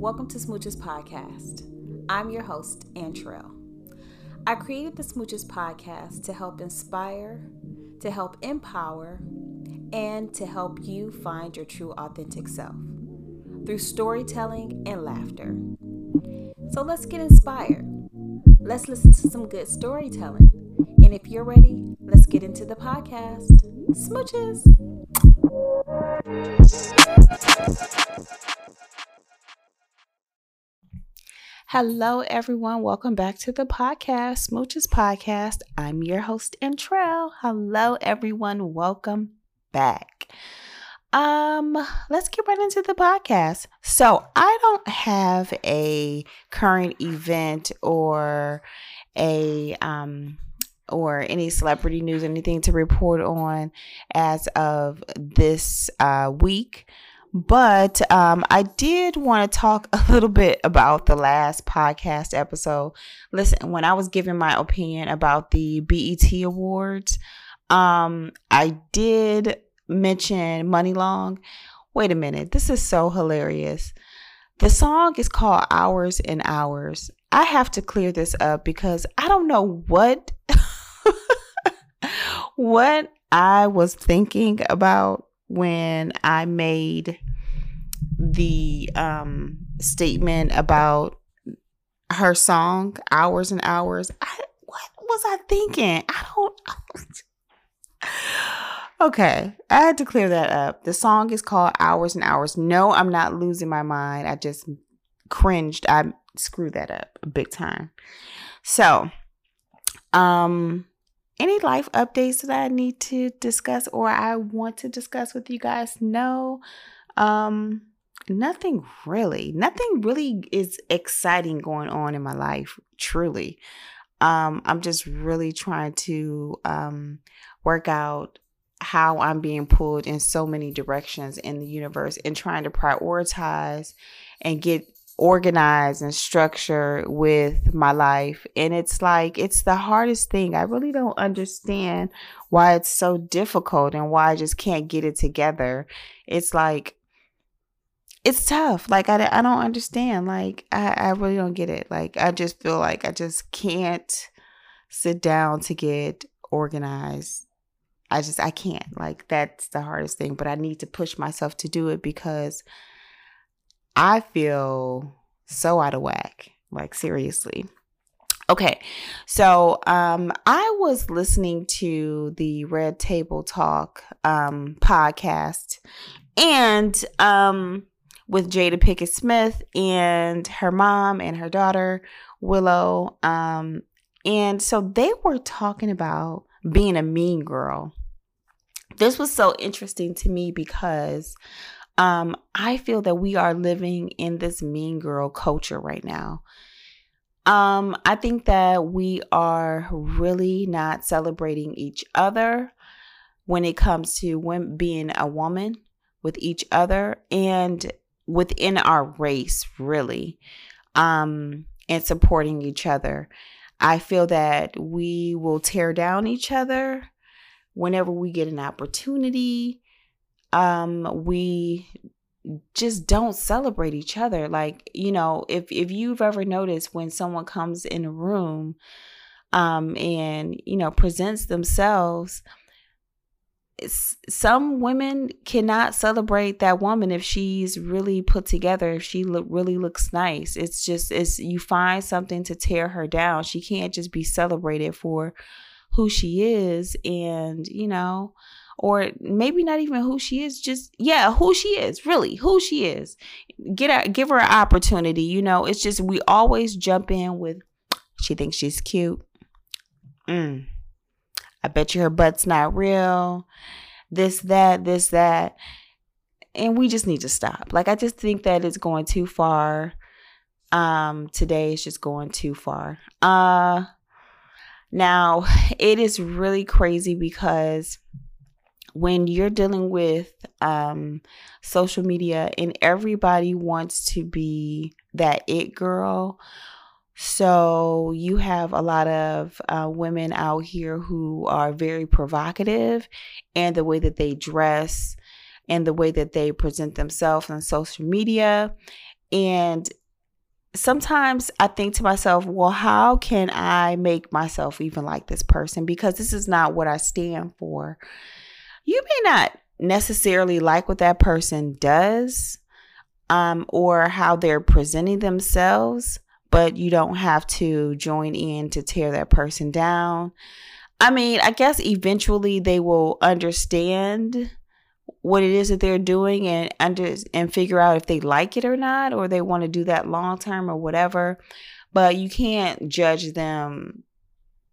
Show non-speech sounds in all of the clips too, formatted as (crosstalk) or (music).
Welcome to Smooches Podcast. I'm your host, Antrell. I created the Smooches Podcast to help inspire, to help empower, and to help you find your true authentic self through storytelling and laughter. So let's get inspired. Let's listen to some good storytelling. And if you're ready, let's get into the podcast. Smooches. Hello, everyone. Welcome back to the podcast, Smooches Podcast. I'm your host, Intrell. Hello, everyone. Welcome back. Um, let's get right into the podcast. So, I don't have a current event or a um or any celebrity news, anything to report on as of this uh, week. But um, I did want to talk a little bit about the last podcast episode. Listen, when I was giving my opinion about the BET Awards, um, I did mention Muni Long. Wait a minute, this is so hilarious. The song is called Hours and Hours. I have to clear this up because I don't know what (laughs) what I was thinking about when I made the um, statement about her song "Hours and Hours." I, what was I thinking? I don't. (laughs) okay, I had to clear that up. The song is called "Hours and Hours." No, I'm not losing my mind. I just cringed. I screwed that up a big time. So, um, any life updates that I need to discuss or I want to discuss with you guys? No. Um nothing really. Nothing really is exciting going on in my life, truly. Um I'm just really trying to um work out how I'm being pulled in so many directions in the universe and trying to prioritize and get organized and structure with my life. And it's like, it's the hardest thing. I really don't understand why it's so difficult and why I just can't get it together. It's like, it's tough. Like, I, I don't understand. Like, I, I really don't get it. Like, I just feel like I just can't sit down to get organized. I just, I can't. Like, that's the hardest thing. But I need to push myself to do it because I feel so out of whack. Like seriously. Okay. So, um I was listening to the Red Table Talk um podcast and um with Jada Pinkett Smith and her mom and her daughter Willow um and so they were talking about being a mean girl. This was so interesting to me because um, I feel that we are living in this mean girl culture right now. Um, I think that we are really not celebrating each other when it comes to when being a woman with each other and within our race, really, um, and supporting each other. I feel that we will tear down each other whenever we get an opportunity um we just don't celebrate each other. Like you know if if you've ever noticed when someone comes in a room um and you know presents themselves some women cannot celebrate that woman if she's really put together if she look really looks nice. It's just it's you find something to tear her down. She can't just be celebrated for who she is and you know or maybe not even who she is just yeah who she is really who she is. Get her give her an opportunity you know it's just we always jump in with she thinks she's cute. Mm. i bet you her butt's not real. This that this that. And we just need to stop. Like i just think that it's going too far. Um today is just going too far. Uh now it is really crazy because when you're dealing with um, social media and everybody wants to be that it girl. So you have a lot of uh, women out here who are very provocative and the way that they dress and the way that they present themselves on social media. and sometimes I think to myself, well, how can I make myself even like this person? Because this is not what I stand for. You may not necessarily like what that person does um, or how they're presenting themselves, but you don't have to join in to tear that person down. I mean, I guess eventually they will understand what it is that they're doing and under and figure out if they like it or not or they want to do that long term or whatever but you can't judge them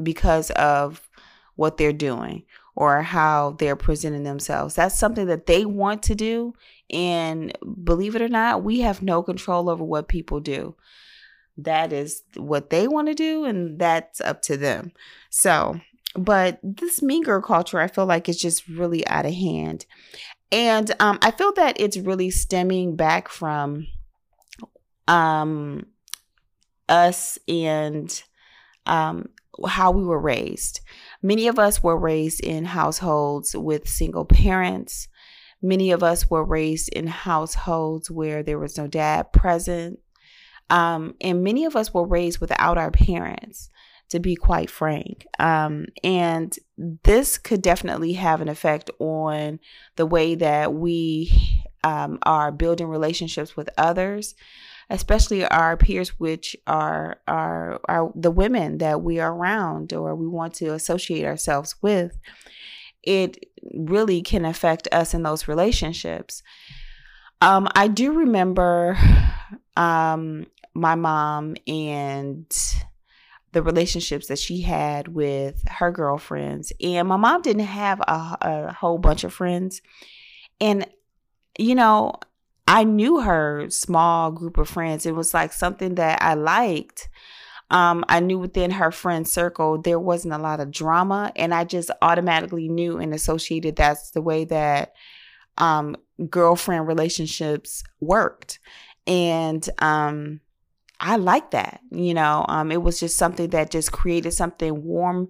because of what they're doing or how they're presenting themselves that's something that they want to do and believe it or not we have no control over what people do that is what they want to do and that's up to them so but this mean girl culture, I feel like is just really out of hand. And um, I feel that it's really stemming back from um, us and um, how we were raised. Many of us were raised in households with single parents. Many of us were raised in households where there was no dad present. Um, and many of us were raised without our parents to be quite frank. Um, and this could definitely have an effect on the way that we um, are building relationships with others, especially our peers, which are, are, are the women that we are around or we want to associate ourselves with. It really can affect us in those relationships. Um, I do remember um, my mom and the relationships that she had with her girlfriends. And my mom didn't have a, a whole bunch of friends. And, you know, I knew her small group of friends. It was like something that I liked. Um, I knew within her friend circle there wasn't a lot of drama, and I just automatically knew and associated that's the way that um, girlfriend relationships worked. And um, I like that. You know, um, it was just something that just created something warm,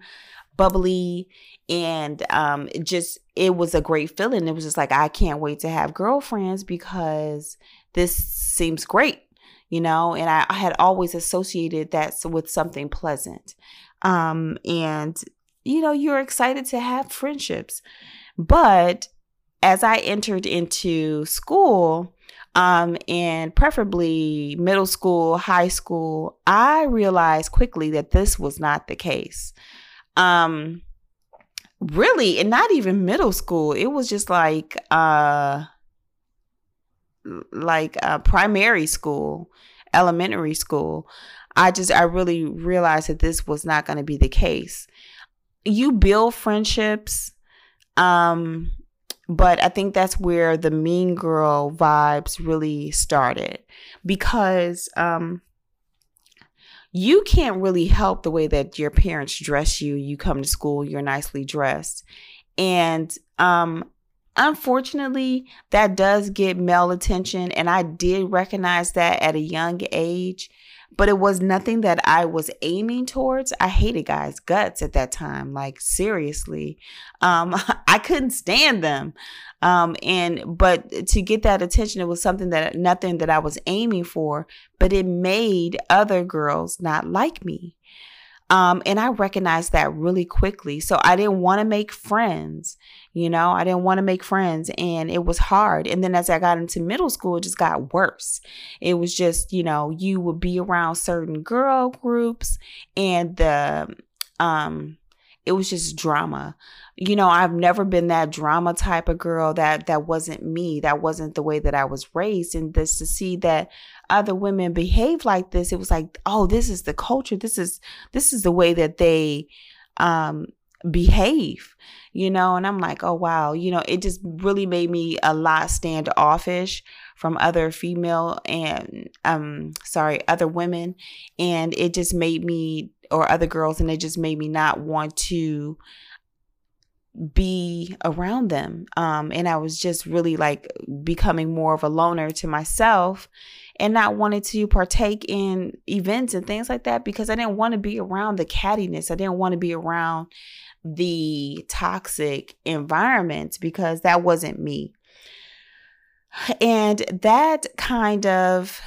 bubbly, and um, just it was a great feeling. It was just like I can't wait to have girlfriends because this seems great, you know. And I, I had always associated that with something pleasant, um, and you know, you're excited to have friendships, but as I entered into school, um, and preferably middle school, high school, I realized quickly that this was not the case. Um, really, and not even middle school. It was just like uh, like uh, primary school, elementary school. I just I really realized that this was not going to be the case. You build friendships um but I think that's where the mean girl vibes really started because um, you can't really help the way that your parents dress you. You come to school, you're nicely dressed. And um, unfortunately, that does get male attention. And I did recognize that at a young age but it was nothing that I was aiming towards. I hated guys' guts at that time, like seriously. Um, (laughs) I couldn't stand them. Um, and but to get that attention, it was something that nothing that I was aiming for, but it made other girls not like me. Um, and I recognized that really quickly. So I didn't want to make friends, you know, I didn't want to make friends and it was hard. And then as I got into middle school, it just got worse. It was just, you know, you would be around certain girl groups and the, um, it was just drama. You know, I've never been that drama type of girl. That that wasn't me. That wasn't the way that I was raised. And this to see that other women behave like this, it was like, oh, this is the culture. This is this is the way that they um behave you know and i'm like oh wow you know it just really made me a lot standoffish from other female and um sorry other women. And it just made me or other girls and it just made me not want to be around them. Um and i was just really like becoming more of a loner to myself and not wanting to partake in events and things like that because i didn't want to be around the cattiness. I didn't want to be around the toxic environment because that wasn't me and that kind of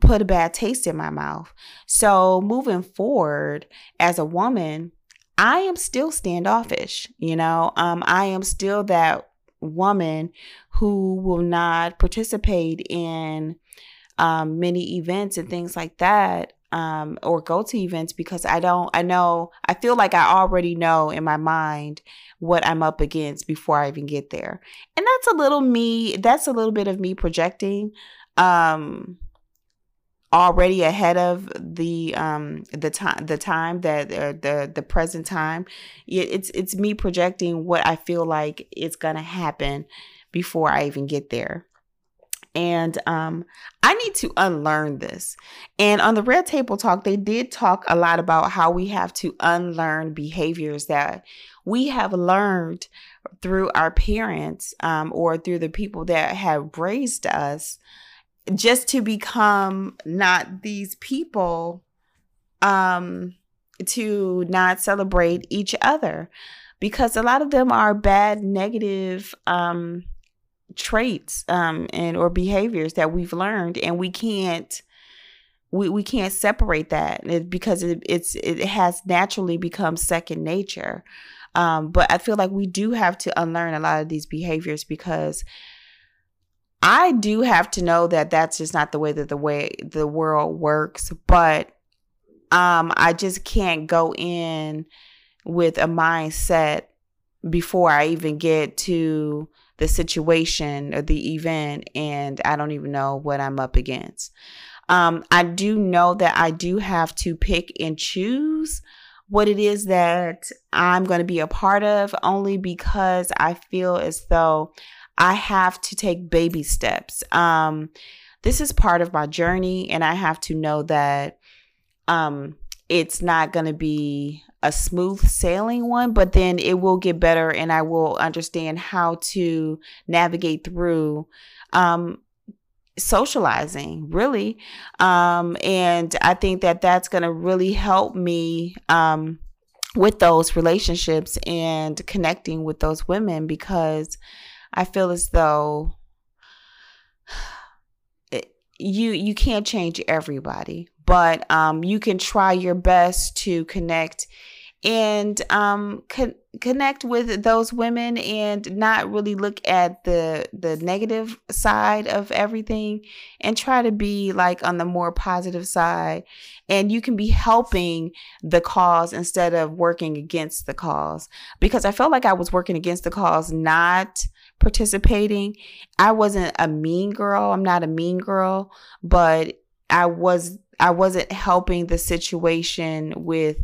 put a bad taste in my mouth. So moving forward as a woman, I am still standoffish, you know. Um I am still that woman who will not participate in um, many events and things like that um, or go to events because I don't, I know, I feel like I already know in my mind what I'm up against before I even get there. And that's a little me, that's a little bit of me projecting. Um, already ahead of the um the time the time that uh, the the present time it's it's me projecting what i feel like is going to happen before i even get there and um, I need to unlearn this. And on the Red Table Talk, they did talk a lot about how we have to unlearn behaviors that we have learned through our parents um, or through the people that have raised us just to become not these people um to not celebrate each other because a lot of them are bad negative um traits um, and or behaviors that we've learned and we can't we, we can't separate that because it, it's it has naturally become second nature. Um, but i feel like we do have to unlearn a lot of these behaviors because i do have to know that that's just not the way that the way the world works but um, i just can't go in with a mindset before i even get to the situation or the event and I don't even know what I'm up against. Um, I do know that I do have to pick and choose what it is that I'm going to be a part of only because I feel as though I have to take baby steps. Um, this is part of my journey, and I have to know that um, it's not going to be a smooth sailing one, but then it will get better and I will understand how to navigate through um, socializing really. Um, and i think that that's going to really help me um, with those relationships and connecting with those women because i feel as though you you can't change everybody but um, you can try your best to connect and um, co- connect with those women and not really look at the the negative side of everything and try to be like on the more positive side. And you can be helping the cause instead of working against the cause. Because i felt like i was working against the cause not participating i wasn't a mean girl i'm not a mean girl but i was I wasn't helping the situation with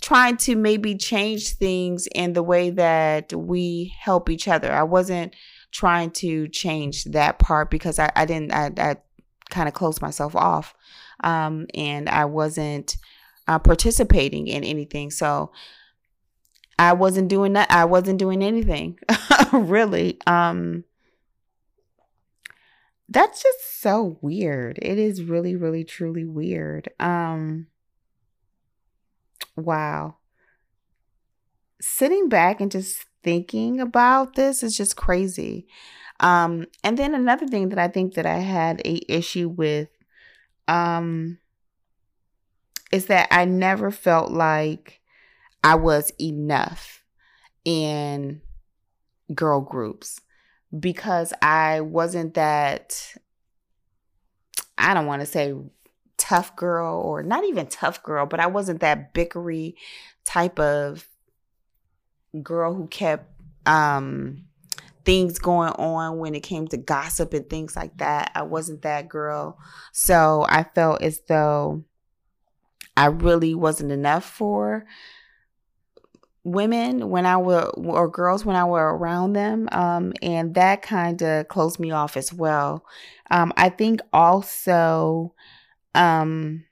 trying to maybe change things in the way that we help each other. I wasn't trying to change that part because I, I didn't, I, I kind of closed myself off. Um, and I wasn't uh, participating in anything. So I wasn't doing that. I wasn't doing anything (laughs) really. Um, that's just so weird. It is really, really, truly weird. Um, wow. Sitting back and just thinking about this is just crazy. Um, and then another thing that I think that I had a issue with, um, is that I never felt like I was enough in girl groups because I wasn't that, I don't want to say tough girl or not even tough girl, but I wasn't that bickery type of girl who kept um things going on when it came to gossip and things like that. I wasn't that girl. So I felt as though I really wasn't enough for women when I were or girls when I were around them, um, and that kind of closed me off as well. Um, I think also um,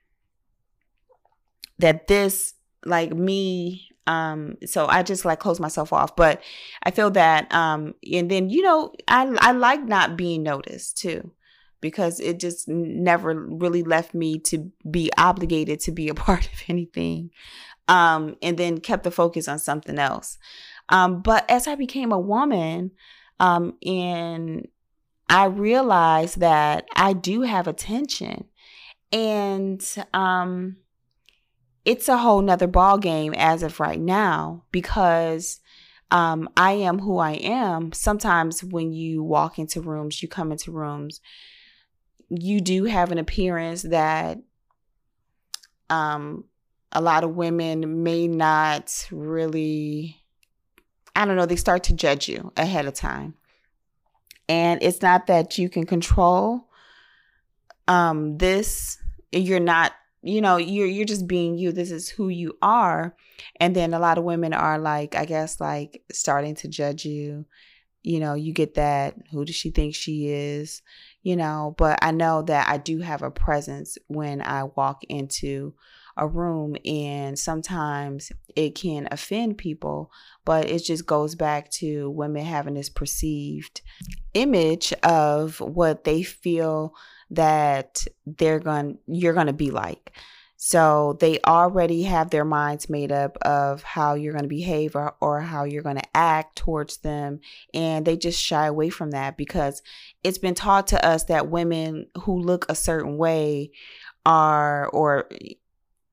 that this like me um so i just like close myself off but i feel that um and then you know i i like not being noticed too because it just never really left me to be obligated to be a (laughs) part of anything um, and then kept the focus on something else. Um, but as I became a woman, um, and I realized that I do have attention And um it's a whole nother ball game as of right now because um I am who I am. Sometimes when you walk into rooms, you come into rooms, you do have an appearance that um a lot of women may not really I don't know, they start to judge you ahead of time. And it's not that you can control um this. You're not you know you're you're just being you. This is who you are. And then a lot of women are like i guess like starting to judge you. You know you get that who does she think she is? You know but i know that i do have a presence when i walk into a room and sometimes it can offend people but it just goes back to women having this perceived image of what they feel that they're going you're going to be like so they already have their minds made up of how you're going to behave or, or how you're going to act towards them. And they just shy away from that because it's been taught to us that women who look a certain way are, or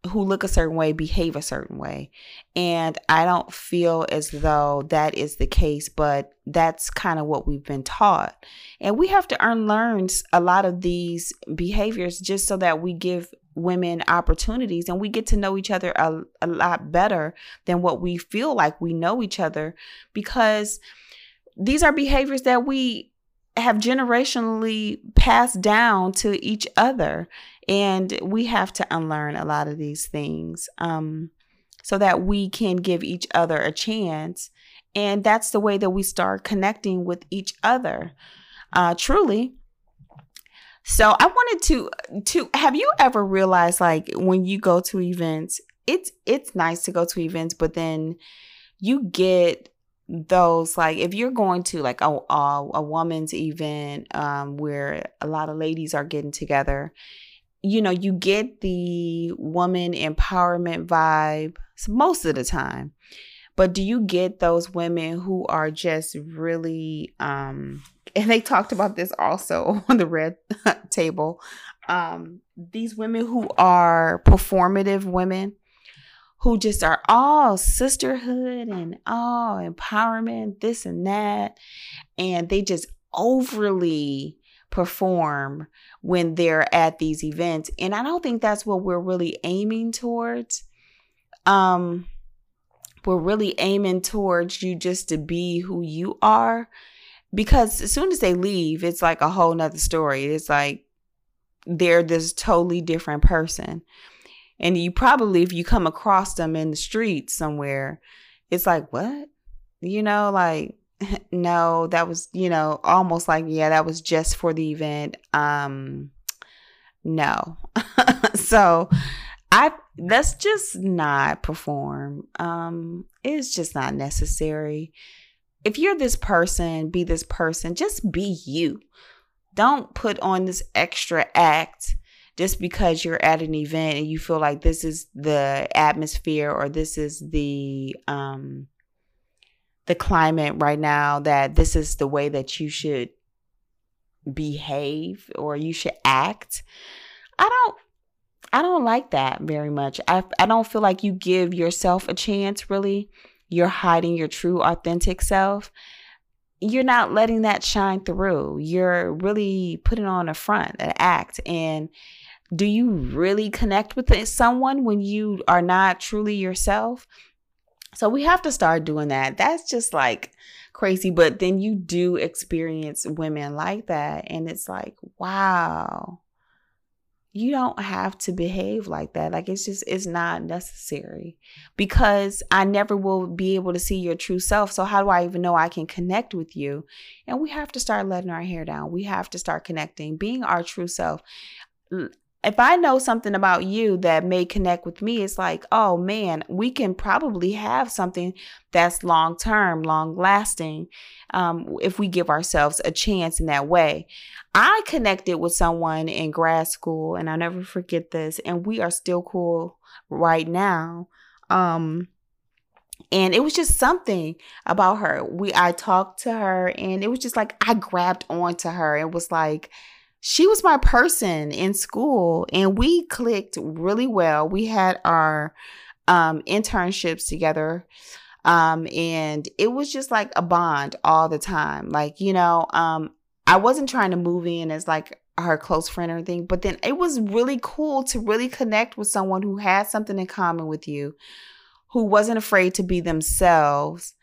who look a certain way behave a certain way. And I don't feel as though that is the case, but that's kind of what we've been taught. And we have to unlearn a lot of these behaviors just so that we give women opportunities and we get to know each other a, a lot better than what we feel like we know each other because these are behaviors that we have generationally passed down to each other and we have to unlearn a lot of these things um, so that we can give each other a chance. And that's the way that we start connecting with each other. Uh, truly. So I wanted to to have you ever realized like when you go to events, it's it's nice to go to events, but then you get those like if you're going to like a a, a woman's event um, where a lot of ladies are getting together you know, you get the woman empowerment vibe most of the time. But do you get those women who are just really um (laughs) and they talked about this also (laughs) on the red (laughs) table. Um these women who are performative women who just are all sisterhood and all empowerment, this and that. And they just overly perform when they're at these events. And I don't think that's what we're really aiming towards. Um, we're really aiming towards you just to be who you are. Because as soon as they leave, it's like a whole nother story. It's like they're this totally different person. And you probably, if you come across them in the street somewhere, it's like, what? You know, like (laughs) no, that was, you know, almost like, yeah, that was just for the event. Um, no. (laughs) so I let's just not perform. Um, it's just not necessary. If you're this person, be this person, just be you. Don't put on this extra act just because you're at an event and you feel like this is the atmosphere or this is the um the climate right now that this is the way that you should behave or you should act. I don't I don't like that very much. I I don't feel like you give yourself a chance really. You're hiding your true authentic self. You're not letting that shine through. You're really putting on a front, an act and do you really connect with someone when you are not truly yourself? So we have to start doing that. That's just like crazy. But then you do experience women like that. And it's like, wow, you don't have to behave like that. Like it's just, it's not necessary because I never will be able to see your true self. So how do I even know I can connect with you? And we have to start letting our hair down. We have to start connecting, being our true self if I know something about you that may connect with me, it's like, oh man, we can probably have something that's long term, long lasting, um, if we give ourselves a chance in that way. I connected with someone in grad school, and I'll never forget this, and we are still cool right now. Um, and it was just something about her. We I talked to her, and it was just like I grabbed onto her. It was like she was my person in school and we clicked really well. We had our um, internships together. Um, and it was just like a bond all the time. Like, you know, um, I wasn't trying to move in as like her close friend or anything, but then it was really cool to really connect with someone who had something in common with you, who wasn't afraid to be themselves.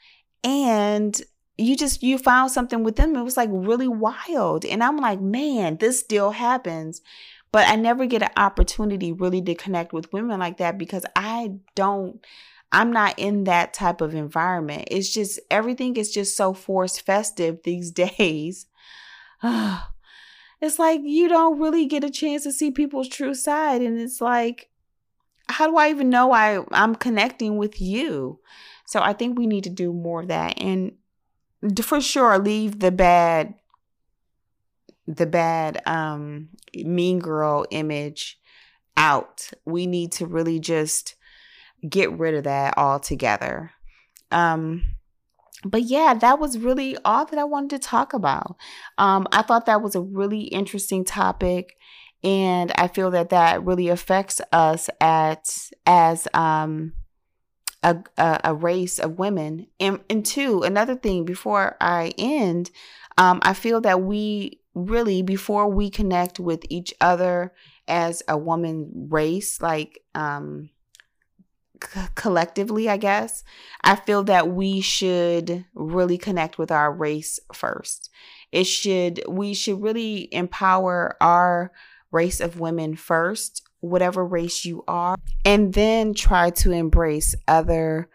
And you just you found something with them. It was like really wild. And I'm like, man, this still happens. But I never get an opportunity really to connect with women like that because I don't I'm not in that type of environment. It's just everything is just so forced festive these (laughs) days. it's like you don't really get a chance to see people's true side and it's like how do I even know I I'm connecting with you? So I think we need to do more of that and for sure leave the bad the bad um mean girl image out. We need to really just get rid of that altogether. Um but yeah, that was really all that I wanted to talk about. Um, I thought that was a really interesting topic, and I feel that that really affects us at as um, a, a, a race of women. And, and two, another thing before I end, um, I feel that we really before we connect with each other as a woman race, like um, collectively, I guess, I feel that we should really connect with our race first. It should, we should really empower our race of women first, whatever race you are, and then try to embrace other,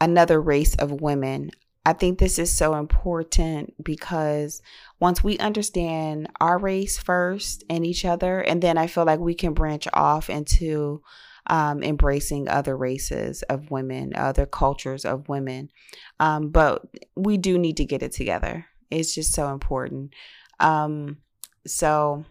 another race of women. I think this is so important because once we understand our race first and each other, and then I feel like we can branch off into um, embracing other races of women, other cultures of women. Um, but we do need to get it together. It's just so important. Um, so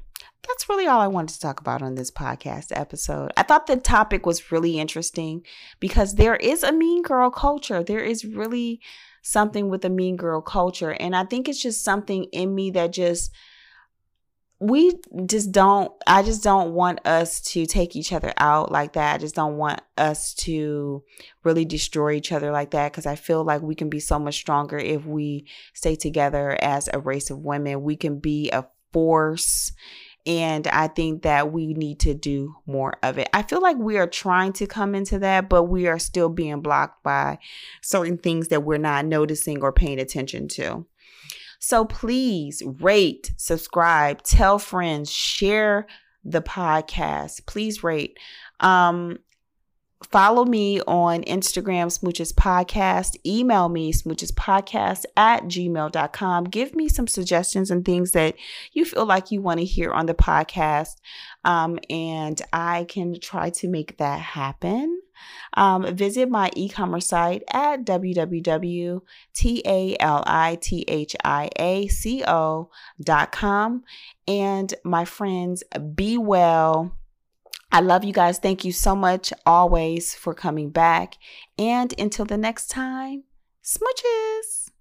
that's really all I wanted to talk about on this podcast episode. I thought the topic was really interesting because there is a mean girl culture. There is really something with a mean girl culture. And I think it's just something in me that just we just don't i just don't want us to take each other out like that i just don't want us to really destroy each other like that because i feel like we can be so much stronger if we stay together as a race of women we can be a force and i think that we need to do more of it i feel like we are trying to come into that but we are still being blocked by certain things that we're not noticing or paying attention to so please rate, subscribe, tell friends, share the podcast. Please rate. Um, follow me on Instagram, Smooches Podcast. Email me, smoochespodcast at gmail.com. Give me some suggestions and things that you feel like you want to hear on the podcast. Um, and I can try to make that happen. Um, visit my e commerce site at www.talithiaco.com. And my friends, be well. I love you guys. Thank you so much always for coming back. And until the next time, smooches.